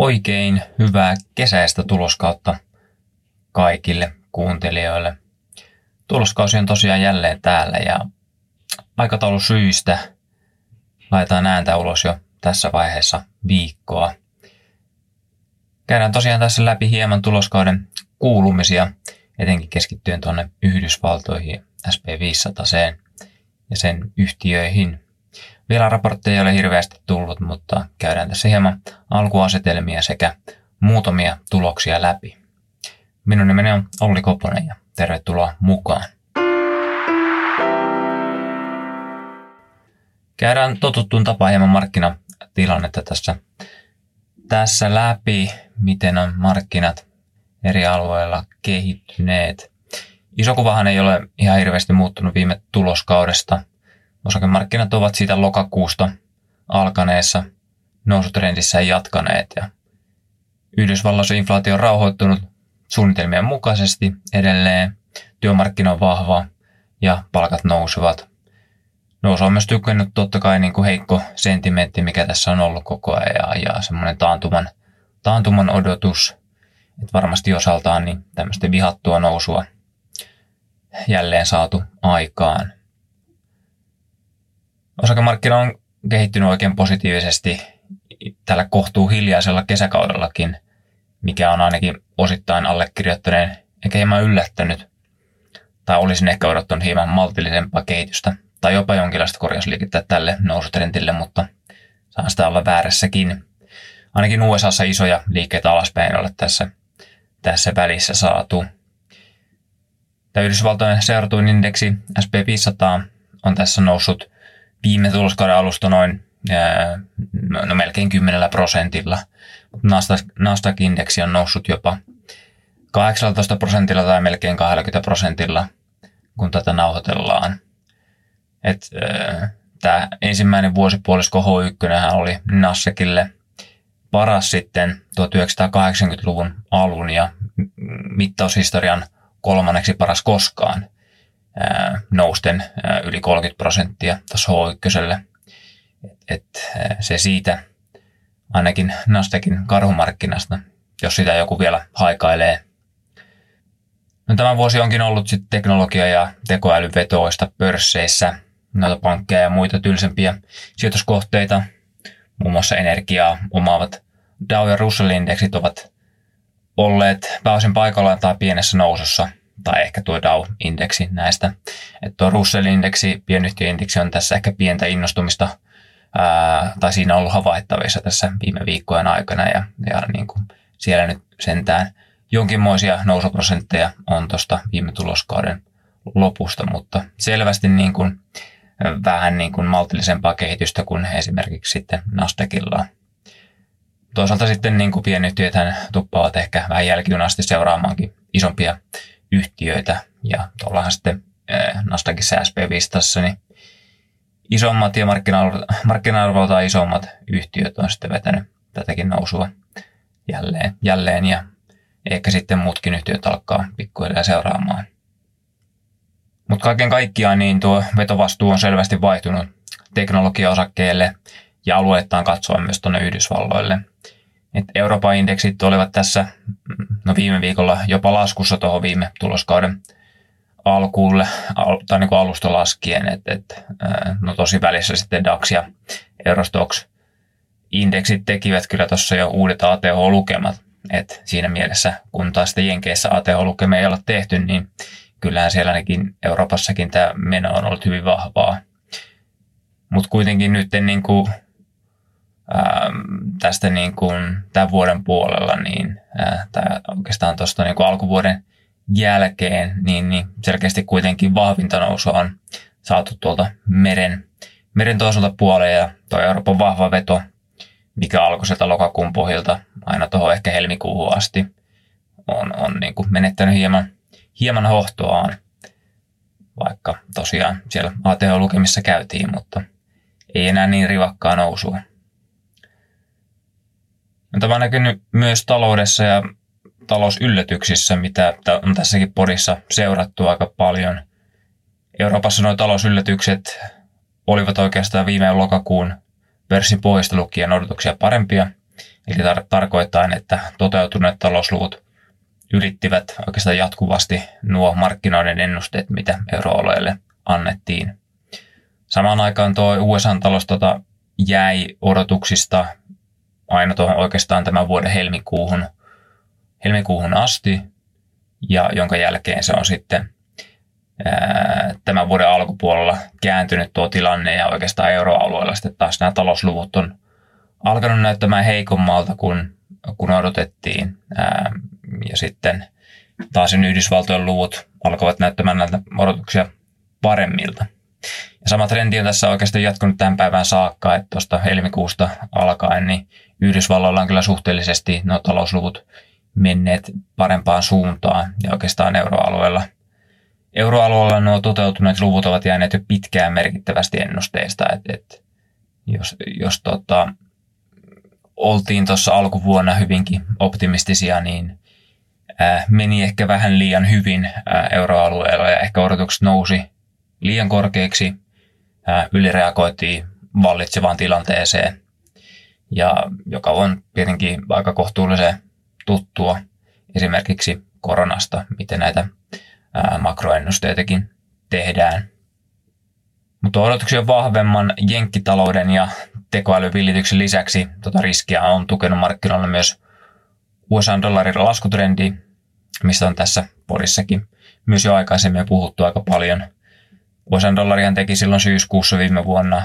Oikein hyvää kesäistä tuloskautta kaikille kuuntelijoille. Tuloskausi on tosiaan jälleen täällä ja aikataulusyistä laitetaan ääntä ulos jo tässä vaiheessa viikkoa. Käydään tosiaan tässä läpi hieman tuloskauden kuulumisia, etenkin keskittyen tuonne Yhdysvaltoihin SP500 ja sen yhtiöihin. Vielä raportteja ei ole hirveästi tullut, mutta käydään tässä hieman alkuasetelmia sekä muutamia tuloksia läpi. Minun nimeni on Olli Koponen ja tervetuloa mukaan. Käydään totuttuun tapaan hieman markkinatilannetta tässä, tässä läpi, miten on markkinat eri alueilla kehittyneet. Iso kuvahan ei ole ihan hirveästi muuttunut viime tuloskaudesta. Osakemarkkinat ovat siitä lokakuusta alkaneessa nousutrendissä jatkaneet ja Yhdysvalloissa inflaatio on rauhoittunut suunnitelmien mukaisesti edelleen, työmarkkina on vahva ja palkat nousevat. Nousu on myös tykännyt totta kai niin kuin heikko sentimentti, mikä tässä on ollut koko ajan ja semmoinen taantuman, taantuman odotus, että varmasti osaltaan niin tämmöistä vihattua nousua jälleen saatu aikaan. Osakemarkkina on kehittynyt oikein positiivisesti tällä kohtuu hiljaisella kesäkaudellakin, mikä on ainakin osittain allekirjoittaneen ehkä hieman yllättänyt, tai olisin ehkä odottanut hieman maltillisempaa kehitystä, tai jopa jonkinlaista korjausliikettä tälle nousutrendille, mutta saan sitä olla väärässäkin. Ainakin USAssa isoja liikkeitä alaspäin ole tässä, tässä välissä saatu. Tämä Yhdysvaltojen seuratuin indeksi SP500 on tässä noussut viime tuloskauden alusta noin no melkein 10 prosentilla. Nasdaq-indeksi on noussut jopa 18 prosentilla tai melkein 20 prosentilla, kun tätä nauhoitellaan. Et, tämä ensimmäinen vuosipuolisko H1 oli Nasdaqille paras sitten 1980-luvun alun ja mittaushistorian kolmanneksi paras koskaan nousten yli 30 prosenttia tuossa H1. Et, se siitä ainakin Nasdaqin karhumarkkinasta, jos sitä joku vielä haikailee. No, tämä vuosi onkin ollut sitten teknologia- ja tekoälyvetoista pörsseissä, noita pankkeja ja muita tylsempiä sijoituskohteita, muun muassa energiaa omaavat Dow ja Russell-indeksit ovat olleet pääosin paikallaan tai pienessä nousussa, tai ehkä tuo Dow-indeksi näistä. Että tuo Russell-indeksi, pienyhtiöindeksi on tässä ehkä pientä innostumista, ää, tai siinä on ollut havaittavissa tässä viime viikkojen aikana, ja, ja niin kuin siellä nyt sentään jonkinmoisia nousuprosentteja on tuosta viime tuloskauden lopusta, mutta selvästi niin kuin, vähän niin kuin maltillisempaa kehitystä kuin esimerkiksi sitten Nasdaqilla toisaalta sitten niin kuin pienyhtiöthän tuppaavat ehkä vähän jälkijunasti seuraamaankin isompia yhtiöitä. Ja tuollahan sitten Nasdaqissa SP500, niin isommat ja markkina-arvoltaan isommat yhtiöt on sitten vetänyt tätäkin nousua jälleen, jälleen ja ehkä sitten muutkin yhtiöt alkaa pikkuhiljaa seuraamaan. Mutta kaiken kaikkiaan niin tuo vetovastuu on selvästi vaihtunut teknologiaosakkeelle ja alueettaan katsoen myös tuonne Yhdysvalloille. Et Euroopan indeksit olivat tässä no viime viikolla jopa laskussa tuohon viime tuloskauden alkuulle, al, tai niin kuin alusta laskien, että et, no tosi välissä sitten DAX ja Eurostox indeksit tekivät kyllä tuossa jo uudet ATH-lukemat, että siinä mielessä, kun taas sitten Jenkeissä ATH-lukemia ei ole tehty, niin kyllähän siellä ainakin Euroopassakin tämä meno on ollut hyvin vahvaa. Mutta kuitenkin nyt niin kuin tästä niin kuin tämän vuoden puolella, niin, ää, tai oikeastaan tuosta niin kuin alkuvuoden jälkeen, niin, niin selkeästi kuitenkin vahvinta nousua on saatu tuolta meren, meren toiselta puolella ja tuo Euroopan vahva veto, mikä alkoi sieltä lokakuun pohjalta aina tuohon ehkä helmikuuhun asti, on, on niin kuin menettänyt hieman, hieman hohtoaan, vaikka tosiaan siellä ATH-lukemissa käytiin, mutta ei enää niin rivakkaa nousua. Tämä on näkynyt myös taloudessa ja talousyllätyksissä, mitä on tässäkin podissa seurattu aika paljon. Euroopassa nuo talousyllätykset olivat oikeastaan viime lokakuun pörssin pohjasta lukien odotuksia parempia. Eli tar- tarkoittain, että toteutuneet talousluvut ylittivät oikeastaan jatkuvasti nuo markkinoiden ennusteet, mitä euroalueelle annettiin. Samaan aikaan tuo USA-talous tota, jäi odotuksista aina tuohon oikeastaan tämän vuoden helmikuuhun, helmikuuhun asti, ja jonka jälkeen se on sitten ää, tämän vuoden alkupuolella kääntynyt tuo tilanne ja oikeastaan euroalueella sitten taas nämä talousluvut on alkanut näyttämään heikommalta kuin kun odotettiin. Ää, ja sitten taas Yhdysvaltojen luvut alkavat näyttämään näitä odotuksia paremmilta. Ja sama trendi on tässä oikeastaan jatkunut tämän päivän saakka, että tuosta helmikuusta alkaen niin Yhdysvalloilla on kyllä suhteellisesti nuo talousluvut menneet parempaan suuntaan ja oikeastaan euroalueella – Euroalueella nuo toteutuneet luvut ovat jääneet jo pitkään merkittävästi ennusteista, että et jos, jos tota, oltiin tuossa alkuvuonna hyvinkin optimistisia, niin ää, meni ehkä vähän liian hyvin ää, euroalueella ja ehkä odotukset nousi liian korkeiksi, ää, ylireagoitiin vallitsevaan tilanteeseen, ja joka on tietenkin aika kohtuullisen tuttua esimerkiksi koronasta, miten näitä makroennusteitakin tehdään. Mutta odotuksia vahvemman jenkkitalouden ja tekoälyvillityksen lisäksi tota riskiä on tukenut markkinoilla myös USA-dollarin laskutrendi, mistä on tässä porissakin myös jo aikaisemmin puhuttu aika paljon. USA-dollarihan teki silloin syyskuussa viime vuonna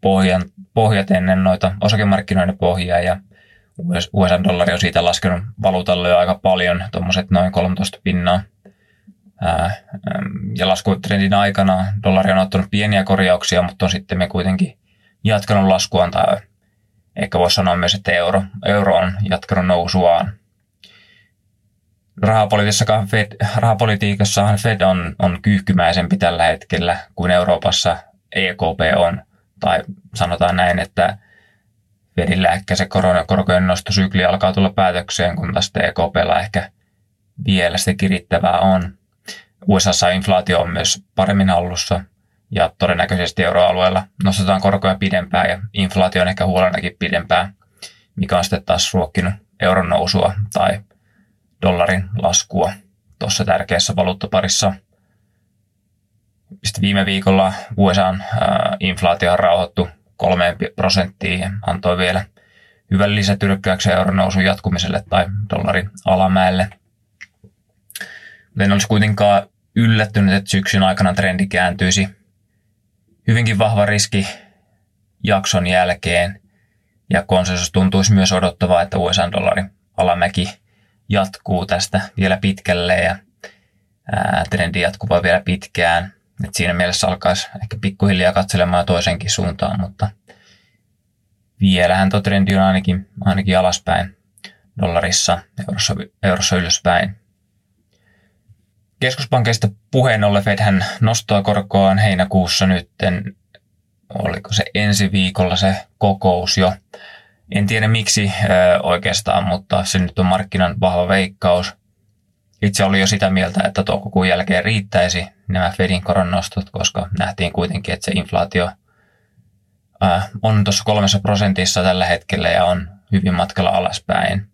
pohjan, pohjat ennen noita osakemarkkinoiden pohjaa ja USA-dollari on siitä laskenut valuutalle jo aika paljon, tuommoiset noin 13 pinnaa – ja laskutrendin aikana dollari on ottanut pieniä korjauksia, mutta on sitten me kuitenkin jatkanut laskuaan tai ehkä voisi sanoa myös, että euro, euro on jatkanut nousuaan. Rahapolitiikassahan Fed, rahapolitiikassahan Fed on, on kyyhkymäisempi tällä hetkellä kuin Euroopassa EKP on. Tai sanotaan näin, että Fedillä ehkä se korkojen nostosykli alkaa tulla päätökseen, kun taas EKPllä ehkä vielä se kirittävää on. USAssa inflaatio on myös paremmin hallussa ja todennäköisesti euroalueella nostetaan korkoja pidempään ja inflaatio on ehkä huolenakin pidempään, mikä on sitten taas ruokkinut euron nousua tai dollarin laskua tuossa tärkeässä valuuttaparissa. Sitten viime viikolla USAn inflaatio on rauhoittu kolmeen prosenttiin ja antoi vielä hyvän lisätyrkkäyksen euron nousun jatkumiselle tai dollarin alamäelle. En olisi kuitenkaan yllättynyt, että syksyn aikana trendi kääntyisi hyvinkin vahva riski jakson jälkeen. Ja konsensus tuntuisi myös odottavaa, että USA-dollarin alamäki jatkuu tästä vielä pitkälle ja trendi jatkuu vielä pitkään. Et siinä mielessä alkaisi ehkä pikkuhiljaa katselemaan toisenkin suuntaan, mutta vielähän tuo trendi on ainakin, ainakin alaspäin dollarissa, eurossa, eurossa ylöspäin. Keskuspankista puheen ollen Fedhän nostaa korkoaan heinäkuussa nytten, oliko se ensi viikolla se kokous jo. En tiedä miksi oikeastaan, mutta se nyt on markkinan vahva veikkaus. Itse oli jo sitä mieltä, että toukokuun jälkeen riittäisi nämä Fedin koronnostot, koska nähtiin kuitenkin, että se inflaatio on tuossa kolmessa prosentissa tällä hetkellä ja on hyvin matkalla alaspäin.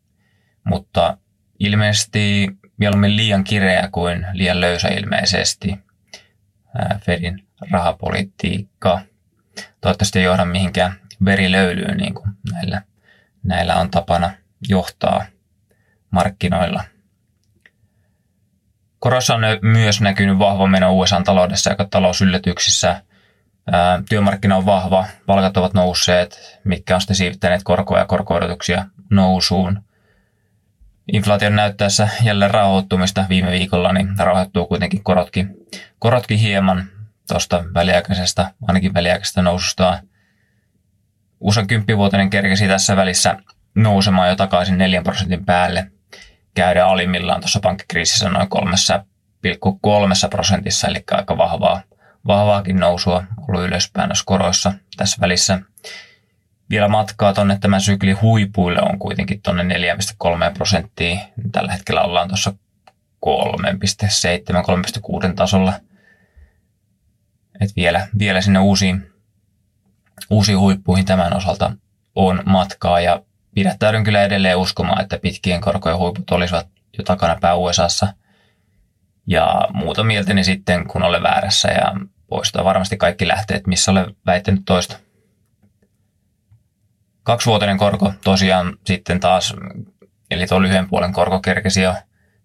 Mutta ilmeisesti mieluummin liian kireä kuin liian löysä ilmeisesti Fedin rahapolitiikka. Toivottavasti ei johda mihinkään verilöylyyn, niin kuin näillä, näillä on tapana johtaa markkinoilla. Korossa on myös näkynyt vahva meno USA-taloudessa ja talousyllätyksissä. Työmarkkina on vahva, palkat ovat nousseet, mitkä on sitten siivittäneet korkoja ja korko nousuun inflaation näyttäessä jälleen rauhoittumista viime viikolla, niin rauhoittuu kuitenkin korotkin, korotkin hieman tuosta väliaikaisesta, ainakin väliaikaisesta noususta. USAn kymppivuotinen kerkesi tässä välissä nousemaan jo takaisin 4 prosentin päälle. Käydä alimmillaan tuossa pankkikriisissä noin 3,3 prosentissa, eli aika vahvaa, vahvaakin nousua ollut ylöspäin noissa koroissa tässä välissä vielä matkaa tuonne tämän syklin huipuille on kuitenkin tuonne 4,3 prosenttia. Tällä hetkellä ollaan tuossa 3,7-3,6 tasolla. Et vielä, vielä sinne uusiin, uusiin huippuihin tämän osalta on matkaa ja pidättäydyn kyllä edelleen uskomaan, että pitkien korkojen huiput olisivat jo takana USAssa. Ja muuta mieltäni sitten, kun olen väärässä ja poistaa varmasti kaikki lähteet, missä olen väittänyt toista. Kaksivuotinen korko tosiaan sitten taas, eli tuo lyhyen puolen korko kerkesi jo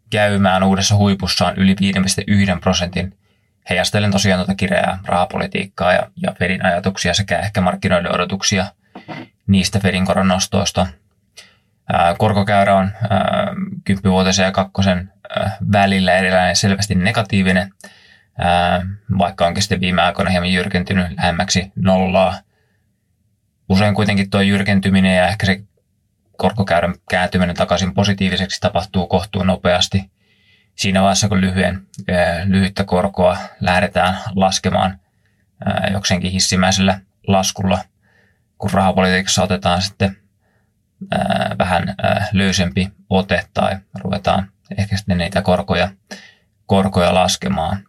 käymään uudessa huipussaan yli 5,1 prosentin. Heijastelen tosiaan tuota kireää rahapolitiikkaa ja, ja Fedin ajatuksia sekä ehkä markkinoiden odotuksia niistä Fedin koronnostoista. Korkokäyrä on kymppivuotisen ja kakkosen välillä erilainen selvästi negatiivinen, vaikka onkin sitten viime aikoina hieman jyrkentynyt lähemmäksi nollaa. Usein kuitenkin tuo jyrkentyminen ja ehkä se korkokäyrän kääntyminen takaisin positiiviseksi tapahtuu kohtuun nopeasti siinä vaiheessa, kun lyhyen, lyhyttä korkoa lähdetään laskemaan jokseenkin hissimäisellä laskulla, kun rahapolitiikassa otetaan sitten vähän löysempi ote tai ruvetaan ehkä sitten niitä korkoja, korkoja laskemaan.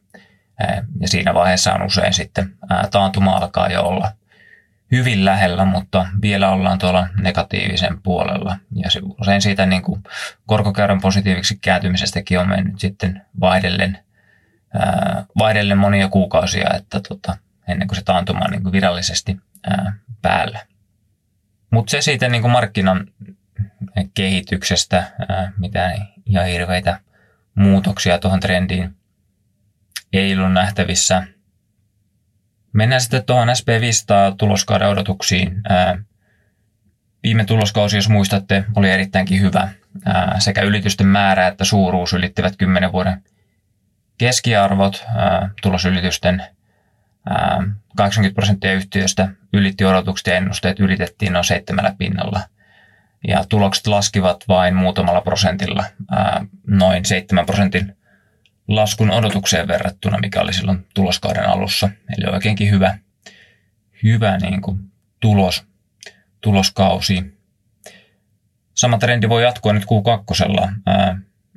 Ja siinä vaiheessa on usein sitten taantuma alkaa jo olla hyvin lähellä, mutta vielä ollaan tuolla negatiivisen puolella. Ja usein siitä niin kuin korkokäyrän positiiviksi kääntymisestäkin on mennyt sitten vaihdellen, vaihdellen monia kuukausia, että tota, ennen kuin se taantuma niin kuin virallisesti päällä. Mutta se siitä niin kuin markkinan kehityksestä, mitä ihan hirveitä muutoksia tuohon trendiin ei ollut nähtävissä. Mennään sitten tuohon SP500 tuloskauden odotuksiin. Viime tuloskausi, jos muistatte, oli erittäinkin hyvä. Sekä ylitysten määrä että suuruus ylittivät 10 vuoden keskiarvot. Tulosylitysten 80 prosenttia yhtiöistä ylitti odotukset ja ennusteet ylitettiin noin seitsemällä pinnalla. Ja tulokset laskivat vain muutamalla prosentilla, noin 7 prosentin laskun odotukseen verrattuna, mikä oli silloin tuloskauden alussa. Eli oikeinkin hyvä, hyvä niin kuin tulos, tuloskausi. Sama trendi voi jatkua nyt Q2,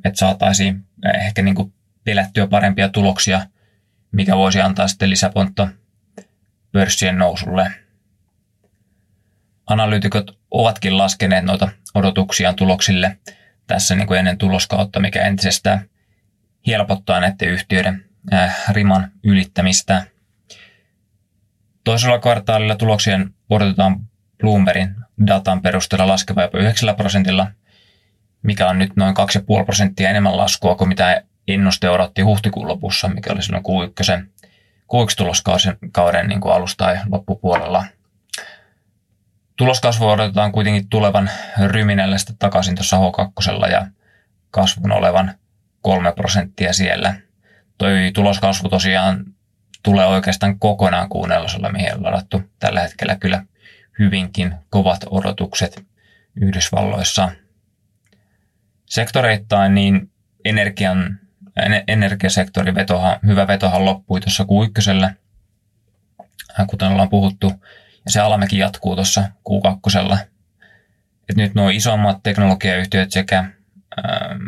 että saataisiin ehkä niin kuin pelättyä parempia tuloksia, mikä voisi antaa sitten lisäpontta pörssien nousulle. Analyytikot ovatkin laskeneet noita odotuksiaan tuloksille tässä niin kuin ennen tuloskautta, mikä entisestään helpottaa näiden yhtiöiden äh, riman ylittämistä. Toisella kvartaalilla tuloksien odotetaan Bloombergin datan perusteella laskeva jopa 9 prosentilla, mikä on nyt noin 2,5 prosenttia enemmän laskua kuin mitä ennuste odotti huhtikuun lopussa, mikä oli silloin Q1, Q1-tuloskauden niin kuin alusta tai loppupuolella. Tuloskasvu odotetaan kuitenkin tulevan ryminällä sitten takaisin tuossa H2 ja kasvun olevan 3 prosenttia siellä. Toi tuloskasvu tosiaan tulee oikeastaan kokonaan kuunnellusella, mihin on ladattu tällä hetkellä kyllä hyvinkin kovat odotukset Yhdysvalloissa. Sektoreittain niin energian, energiasektori vetohan, hyvä vetohan loppui tuossa Q1, kuten ollaan puhuttu, ja se alamäki jatkuu tuossa Q2. Et nyt nuo isommat teknologiayhtiöt sekä ähm,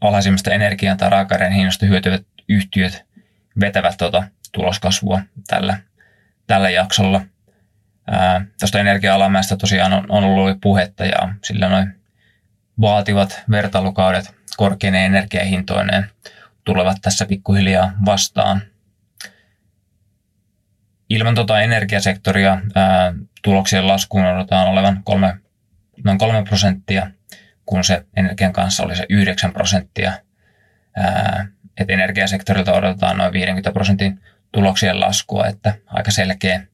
alhaisimmasta energian tai raaka hinnasta hyötyvät yhtiöt vetävät tuota tuloskasvua tällä, tällä jaksolla. Tuosta energia-alamäestä tosiaan on, on ollut puhetta ja sillä noin vaativat vertailukaudet korkeinen energiahintoineen tulevat tässä pikkuhiljaa vastaan. Ilman tuota energiasektoria ää, tuloksien laskuun odotetaan olevan kolme, noin 3 prosenttia kun se energian kanssa oli se 9 prosenttia. Että energiasektorilta odotetaan noin 50 prosentin tuloksien laskua, että aika selkeä,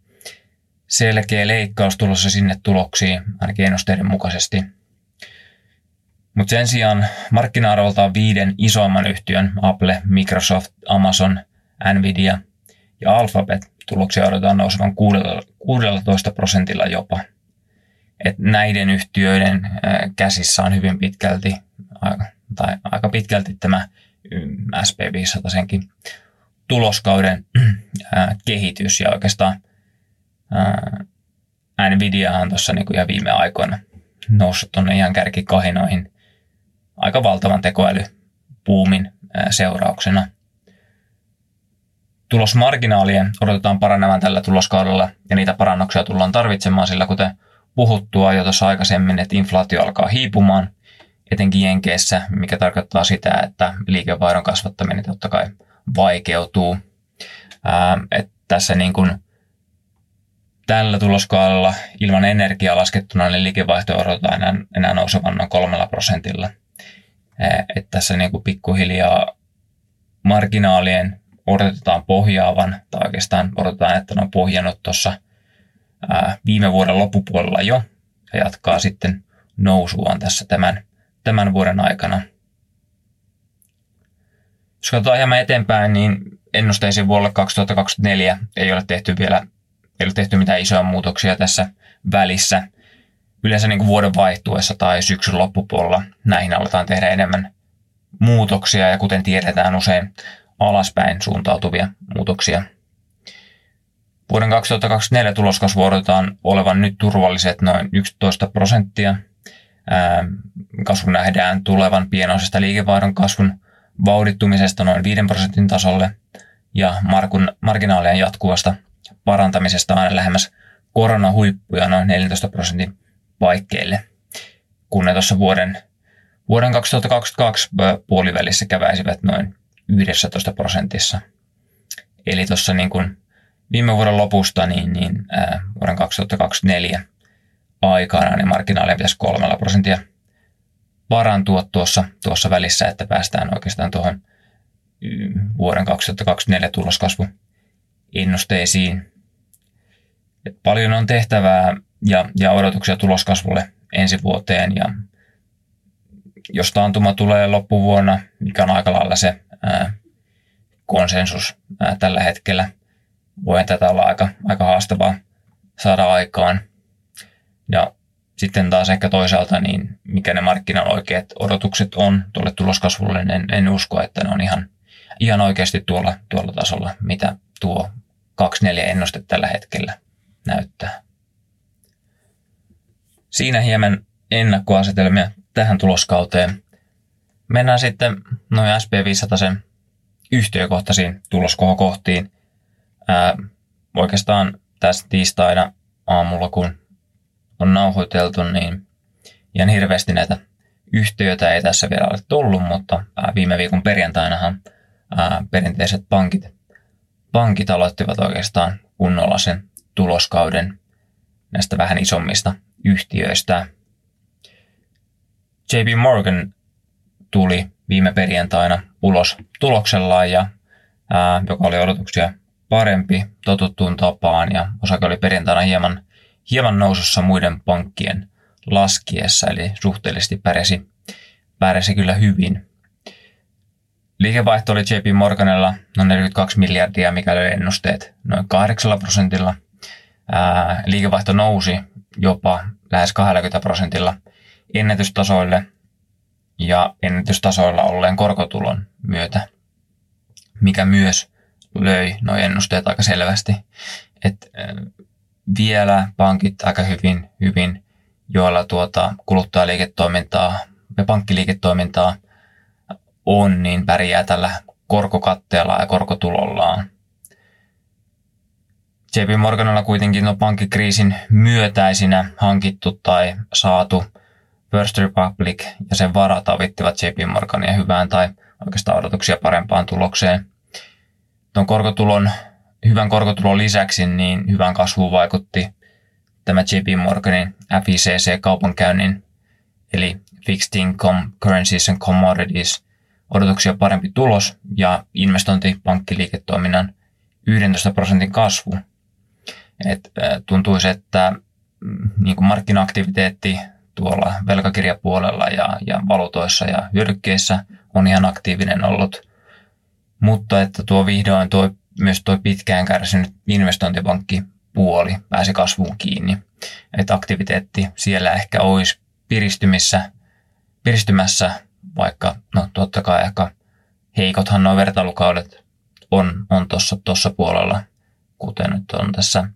selkeä leikkaus tulossa sinne tuloksiin, ainakin ennusteiden mukaisesti. Mutta sen sijaan markkina-arvoltaan viiden isoimman yhtiön, Apple, Microsoft, Amazon, Nvidia ja Alphabet, tuloksia odotetaan nousevan 16 prosentilla jopa – että näiden yhtiöiden käsissä on hyvin pitkälti, tai aika pitkälti tämä SP500 senkin tuloskauden kehitys ja oikeastaan Nvidia on tuossa niin ihan viime aikoina noussut tuonne ihan kärkikahinoihin aika valtavan tekoälypuumin seurauksena. Tulosmarginaalien odotetaan paranevan tällä tuloskaudella ja niitä parannuksia tullaan tarvitsemaan, sillä kuten puhuttua jo tuossa aikaisemmin, että inflaatio alkaa hiipumaan, etenkin Jenkeissä, mikä tarkoittaa sitä, että liikevaihdon kasvattaminen totta kai vaikeutuu. Ää, että tässä niin kuin tällä tuloskaalalla ilman energiaa laskettuna niin liikevaihto odotetaan enää, enää nousevan noin kolmella prosentilla. Että tässä niin kuin pikkuhiljaa marginaalien odotetaan pohjaavan, tai oikeastaan odotetaan, että ne on pohjannut tuossa viime vuoden loppupuolella jo, ja jatkaa sitten nousuaan tässä tämän, tämän vuoden aikana. Jos katsotaan hieman eteenpäin, niin ennusteisiin vuodelle 2024 ei ole tehty vielä ei ole tehty mitään isoja muutoksia tässä välissä. Yleensä niin kuin vuoden vaihtuessa tai syksyn loppupuolella näihin aletaan tehdä enemmän muutoksia ja kuten tiedetään usein alaspäin suuntautuvia muutoksia. Vuoden 2024 tuloskasvu odotetaan olevan nyt turvalliset noin 11 prosenttia. Kasvu nähdään tulevan pienoisesta liikevaihdon kasvun vauhdittumisesta noin 5 prosentin tasolle ja marginaalien jatkuvasta parantamisesta aina lähemmäs koronahuippuja noin 14 prosentin paikkeille, kun ne tuossa vuoden, vuoden 2022 puolivälissä käväisivät noin 11 prosentissa. Eli tuossa niin kuin viime vuoden lopusta niin, niin ää, vuoden 2024 aikana niin marginaalia pitäisi kolmella prosenttia parantua tuossa, tuossa välissä, että päästään oikeastaan tuohon vuoden 2024 tuloskasvu ennusteisiin. Paljon on tehtävää ja, ja odotuksia tuloskasvulle ensi vuoteen ja jos taantuma tulee loppuvuonna, mikä on aika lailla se ää, konsensus ää, tällä hetkellä, voi tätä olla aika, aika haastavaa saada aikaan. Ja sitten taas ehkä toisaalta, niin mikä ne markkinan oikeat odotukset on tuolle tuloskasvulle, en, en usko, että ne on ihan, ihan oikeasti tuolla, tuolla tasolla, mitä tuo 24 ennuste tällä hetkellä näyttää. Siinä hieman ennakkoasetelmia tähän tuloskauteen. Mennään sitten noin SP500 yhtiökohtaisiin tuloskohokohtiin. Ää, oikeastaan tässä tiistaina aamulla, kun on nauhoiteltu, niin ihan hirveästi näitä yhtiöitä ei tässä vielä ole tullut, mutta viime viikon perjantainahan ää, perinteiset pankit pankit aloittivat oikeastaan kunnolla sen tuloskauden näistä vähän isommista yhtiöistä. JP Morgan tuli viime perjantaina ulos tuloksellaan, ja, ää, joka oli odotuksia parempi totuttuun tapaan ja osake oli perjantaina hieman, hieman nousussa muiden pankkien laskiessa, eli suhteellisesti pärjäsi, pärjäsi kyllä hyvin. Liikevaihto oli JP Morganilla noin 42 miljardia, mikä löi ennusteet noin 8 prosentilla. Ää, liikevaihto nousi jopa lähes 20 prosentilla ennätystasoille ja ennätystasoilla olleen korkotulon myötä, mikä myös löi nuo ennusteet aika selvästi. Et, vielä pankit aika hyvin, hyvin joilla tuota kuluttajaliiketoimintaa ja pankkiliiketoimintaa – on, niin pärjää tällä korkokatteella ja korkotulollaan. JP Morganilla kuitenkin on pankkikriisin myötäisinä hankittu tai saatu First Republic ja sen varat avittivat JP Morgania hyvään tai oikeastaan odotuksia parempaan tulokseen. Tuon korkotulon, hyvän korkotulon lisäksi niin hyvän kasvuun vaikutti tämä JP Morganin FICC-kaupankäynnin eli Fixed Income, Currencies and Commodities odotuksia parempi tulos ja investointipankkiliiketoiminnan 11 prosentin kasvu. Et, tuntuisi, että mm, niin kuin markkina-aktiviteetti tuolla velkakirjapuolella ja, ja valuutoissa ja hyödykkeissä on ihan aktiivinen ollut. Mutta että tuo vihdoin tuo, myös tuo pitkään kärsinyt investointipankki puoli pääsi kasvuun kiinni. Että aktiviteetti siellä ehkä olisi piristymissä, piristymässä vaikka no totta kai ehkä heikothan nuo vertailukaudet on, on tuossa tossa puolella, kuten nyt on tässä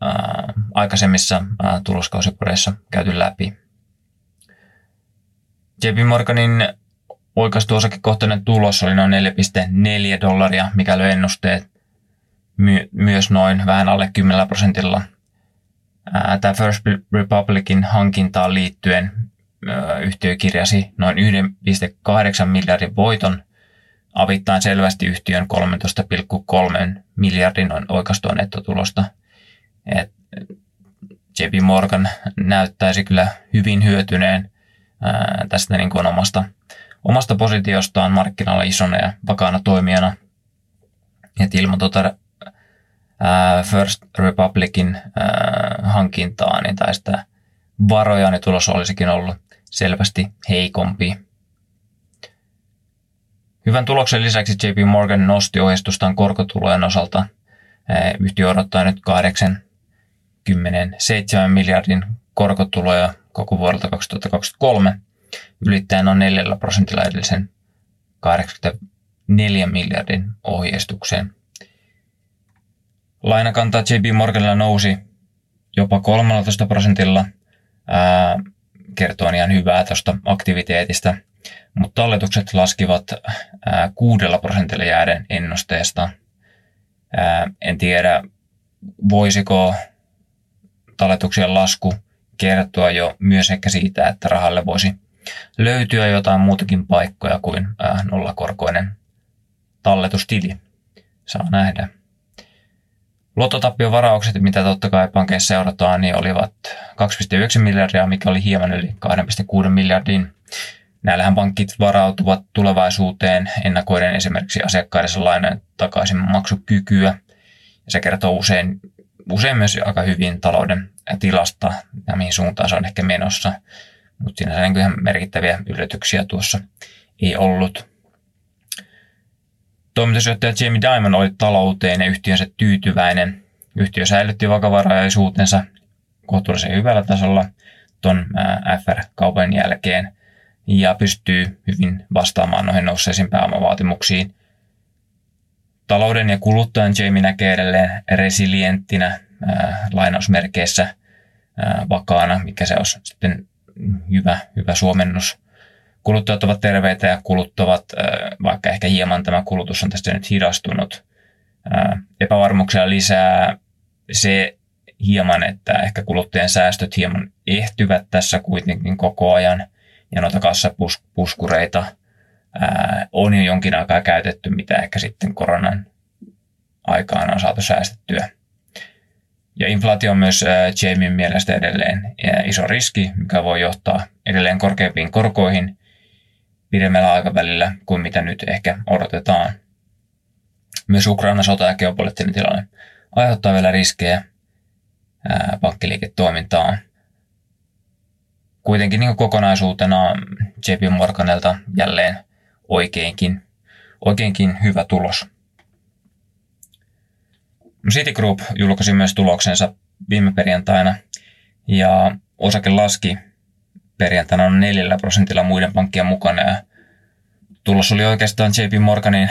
ää, aikaisemmissa ää, tuloskausipureissa käyty läpi. JP Morganin oikaistu osakekohtainen tulos oli noin 4,4 dollaria, mikä löi ennusteet my- myös noin vähän alle 10 prosentilla. Tämä First Republicin hankintaan liittyen yhtiö kirjasi noin 1,8 miljardin voiton, avittain selvästi yhtiön 13,3 miljardin oikastua nettotulosta. Et JP Morgan näyttäisi kyllä hyvin hyötyneen tästä niin kuin omasta, omasta positiostaan markkinalla isona ja vakaana toimijana. Et ilman tuota First Republicin hankintaa niin tai sitä varoja, niin tulos olisikin ollut selvästi heikompi. Hyvän tuloksen lisäksi JP Morgan nosti ohjeistustaan korkotulojen osalta. Yhtiö odottaa nyt 87 miljardin korkotuloja koko vuodelta 2023 ylittäen on 4 prosentilla edellisen 84 miljardin ohjeistukseen. Lainakanta JP Morganilla nousi jopa 13 prosentilla, kertoo ihan hyvää tuosta aktiviteetista, mutta talletukset laskivat 6 prosentilla jääden ennusteesta. En tiedä, voisiko talletuksien lasku kertoa jo myös ehkä siitä, että rahalle voisi löytyä jotain muutakin paikkoja kuin nollakorkoinen talletustili. Saa nähdä. Luottotappiovaraukset, mitä totta kai pankeissa seurataan, niin olivat 2,9 miljardia, mikä oli hieman yli 2,6 miljardin. Näillähän pankit varautuvat tulevaisuuteen ennakoiden esimerkiksi asiakkaidensa lainojen takaisin maksukykyä. Ja se kertoo usein, usein myös aika hyvin talouden tilasta ja mihin suuntaan se on ehkä menossa. Mutta siinä niin ihan merkittäviä yllätyksiä tuossa ei ollut. Toimitusjohtaja Jamie Dimon oli talouteen ja yhtiönsä tyytyväinen. Yhtiö säilytti vakavaraisuutensa kohtuullisen hyvällä tasolla tuon FR-kaupan jälkeen ja pystyy hyvin vastaamaan noihin nousseisiin pääomavaatimuksiin. Talouden ja kuluttajan Jamie näkee edelleen resilienttinä ää, lainausmerkeissä ää, vakaana, mikä se olisi sitten hyvä, hyvä suomennus kuluttajat ovat terveitä ja kuluttavat, vaikka ehkä hieman tämä kulutus on tästä nyt hidastunut. Epävarmuuksia lisää se hieman, että ehkä kuluttajien säästöt hieman ehtyvät tässä kuitenkin koko ajan ja noita kassapuskureita on jo jonkin aikaa käytetty, mitä ehkä sitten koronan aikaan on saatu säästettyä. Ja inflaatio on myös Jamien mielestä edelleen iso riski, mikä voi johtaa edelleen korkeampiin korkoihin pidemmällä aikavälillä kuin mitä nyt ehkä odotetaan. Myös Ukrainan sota ja geopoliittinen tilanne aiheuttaa vielä riskejä pankkiliiketoimintaan. Kuitenkin niin kokonaisuutena JP Morganelta jälleen oikeinkin, oikeinkin hyvä tulos. Citigroup julkaisi myös tuloksensa viime perjantaina ja osake laski perjantaina 4 prosentilla muiden pankkien mukana ja tulos oli oikeastaan JP Morganin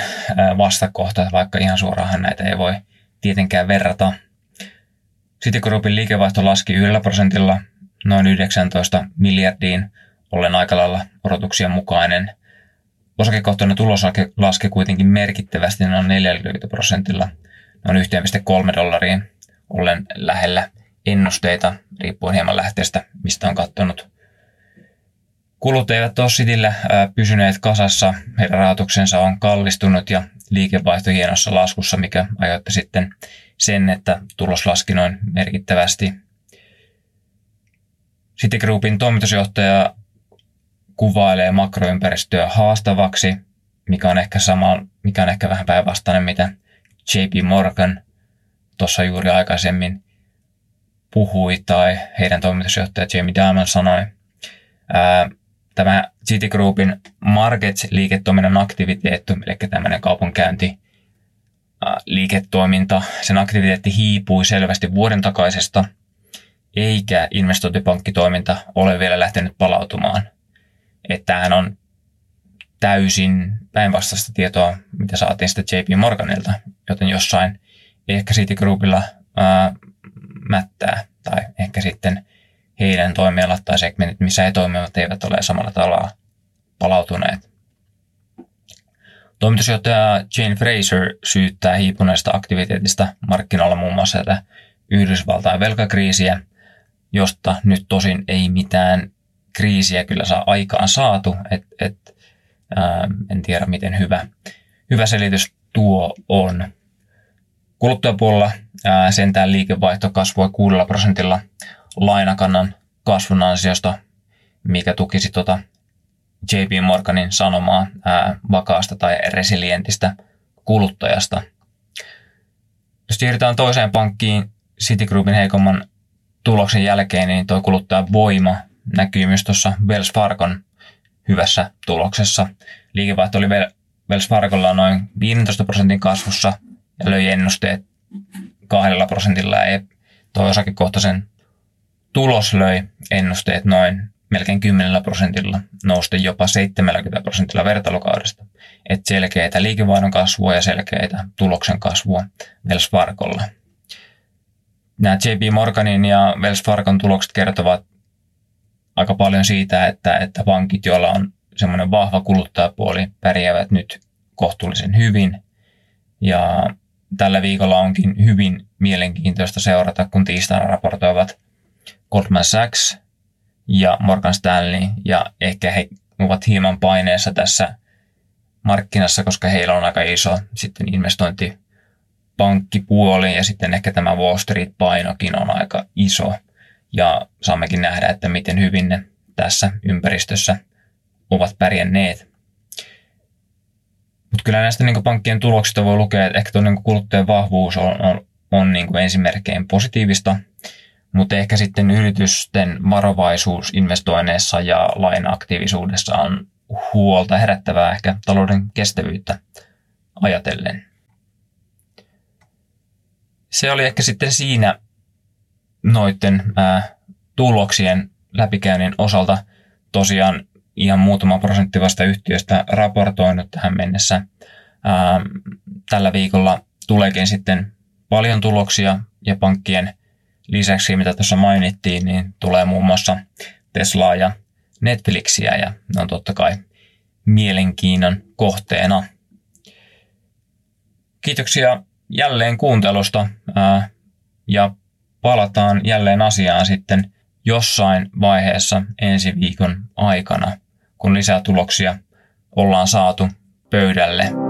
vastakohta, vaikka ihan suoraan näitä ei voi tietenkään verrata. Citigroupin liikevaihto laski 1 prosentilla noin 19 miljardiin, ollen aika lailla odotuksien mukainen. Osakekohtainen tulos laski kuitenkin merkittävästi noin 40 prosentilla noin 1,3 dollariin, ollen lähellä ennusteita, riippuen hieman lähteestä, mistä on katsonut. Kulut eivät ole Cityllä pysyneet kasassa, heidän rahoituksensa on kallistunut ja liikevaihto hienossa laskussa, mikä aiheutti sitten sen, että tulos laski noin merkittävästi. Citigroupin toimitusjohtaja kuvailee makroympäristöä haastavaksi, mikä on ehkä, sama, mikä on ehkä vähän päinvastainen, mitä JP Morgan tuossa juuri aikaisemmin puhui tai heidän toimitusjohtaja Jamie Dimon sanoi. Ää, tämä Citigroupin Markets-liiketoiminnan aktiviteetti, eli tämmöinen kaupankäynti, liiketoiminta, sen aktiviteetti hiipui selvästi vuoden takaisesta, eikä investointipankkitoiminta ole vielä lähtenyt palautumaan. Että tämähän on täysin päinvastaista tietoa, mitä saatiin sitä JP Morganilta, joten jossain ehkä Citigroupilla ää, mättää tai ehkä sitten heidän toimialat tai segmentit, missä he toimivat, eivät ole samalla tavalla palautuneet. Toimitusjohtaja Jane Fraser syyttää hiipuneesta aktiviteetista markkinoilla muun muassa tätä Yhdysvaltain velkakriisiä, josta nyt tosin ei mitään kriisiä kyllä saa aikaan saatu. Et, et, ää, en tiedä, miten hyvä, hyvä selitys tuo on. Kuluttajapuolella ää, sentään liikevaihto kasvoi 6 prosentilla lainakannan kasvun ansiosta, mikä tukisi tuota JP Morganin sanomaa ää, vakaasta tai resilientistä kuluttajasta. Jos siirrytään toiseen pankkiin Citigroupin heikomman tuloksen jälkeen, niin tuo kuluttajan voima näkyy myös tuossa Wells Fargon hyvässä tuloksessa. Liikevaihto oli Wells Fargolla noin 15 prosentin kasvussa ja löi ennusteet kahdella prosentilla ja tuo osakekohtaisen tulos löi ennusteet noin melkein 10 prosentilla, nousti jopa 70 prosentilla vertailukaudesta. Et selkeitä liikevaihdon kasvua ja selkeitä tuloksen kasvua Wells Fargolla. Nämä JP Morganin ja Wells Fargon tulokset kertovat aika paljon siitä, että, että pankit, joilla on semmoinen vahva kuluttajapuoli, pärjäävät nyt kohtuullisen hyvin. Ja tällä viikolla onkin hyvin mielenkiintoista seurata, kun tiistaina raportoivat Goldman Sachs ja Morgan Stanley, ja ehkä he ovat hieman paineessa tässä markkinassa, koska heillä on aika iso sitten investointipankkipuoli, ja sitten ehkä tämä Wall Street-painokin on aika iso, ja saammekin nähdä, että miten hyvin ne tässä ympäristössä ovat pärjänneet. Mutta kyllä näistä niin pankkien tuloksista voi lukea, että ehkä tuo niin kuluttajan vahvuus on, on, on niin ensimerkkein positiivista, mutta ehkä sitten yritysten varovaisuus investoinneissa ja laina-aktiivisuudessa on huolta herättävää ehkä talouden kestävyyttä ajatellen. Se oli ehkä sitten siinä noiden ää, tuloksien läpikäynnin osalta tosiaan ihan muutama prosentti vasta yhtiöstä raportoinut tähän mennessä. Ää, tällä viikolla tuleekin sitten paljon tuloksia ja pankkien lisäksi, mitä tuossa mainittiin, niin tulee muun muassa Teslaa ja Netflixiä ja ne on totta kai mielenkiinnon kohteena. Kiitoksia jälleen kuuntelusta ää, ja palataan jälleen asiaan sitten jossain vaiheessa ensi viikon aikana, kun lisää tuloksia ollaan saatu pöydälle.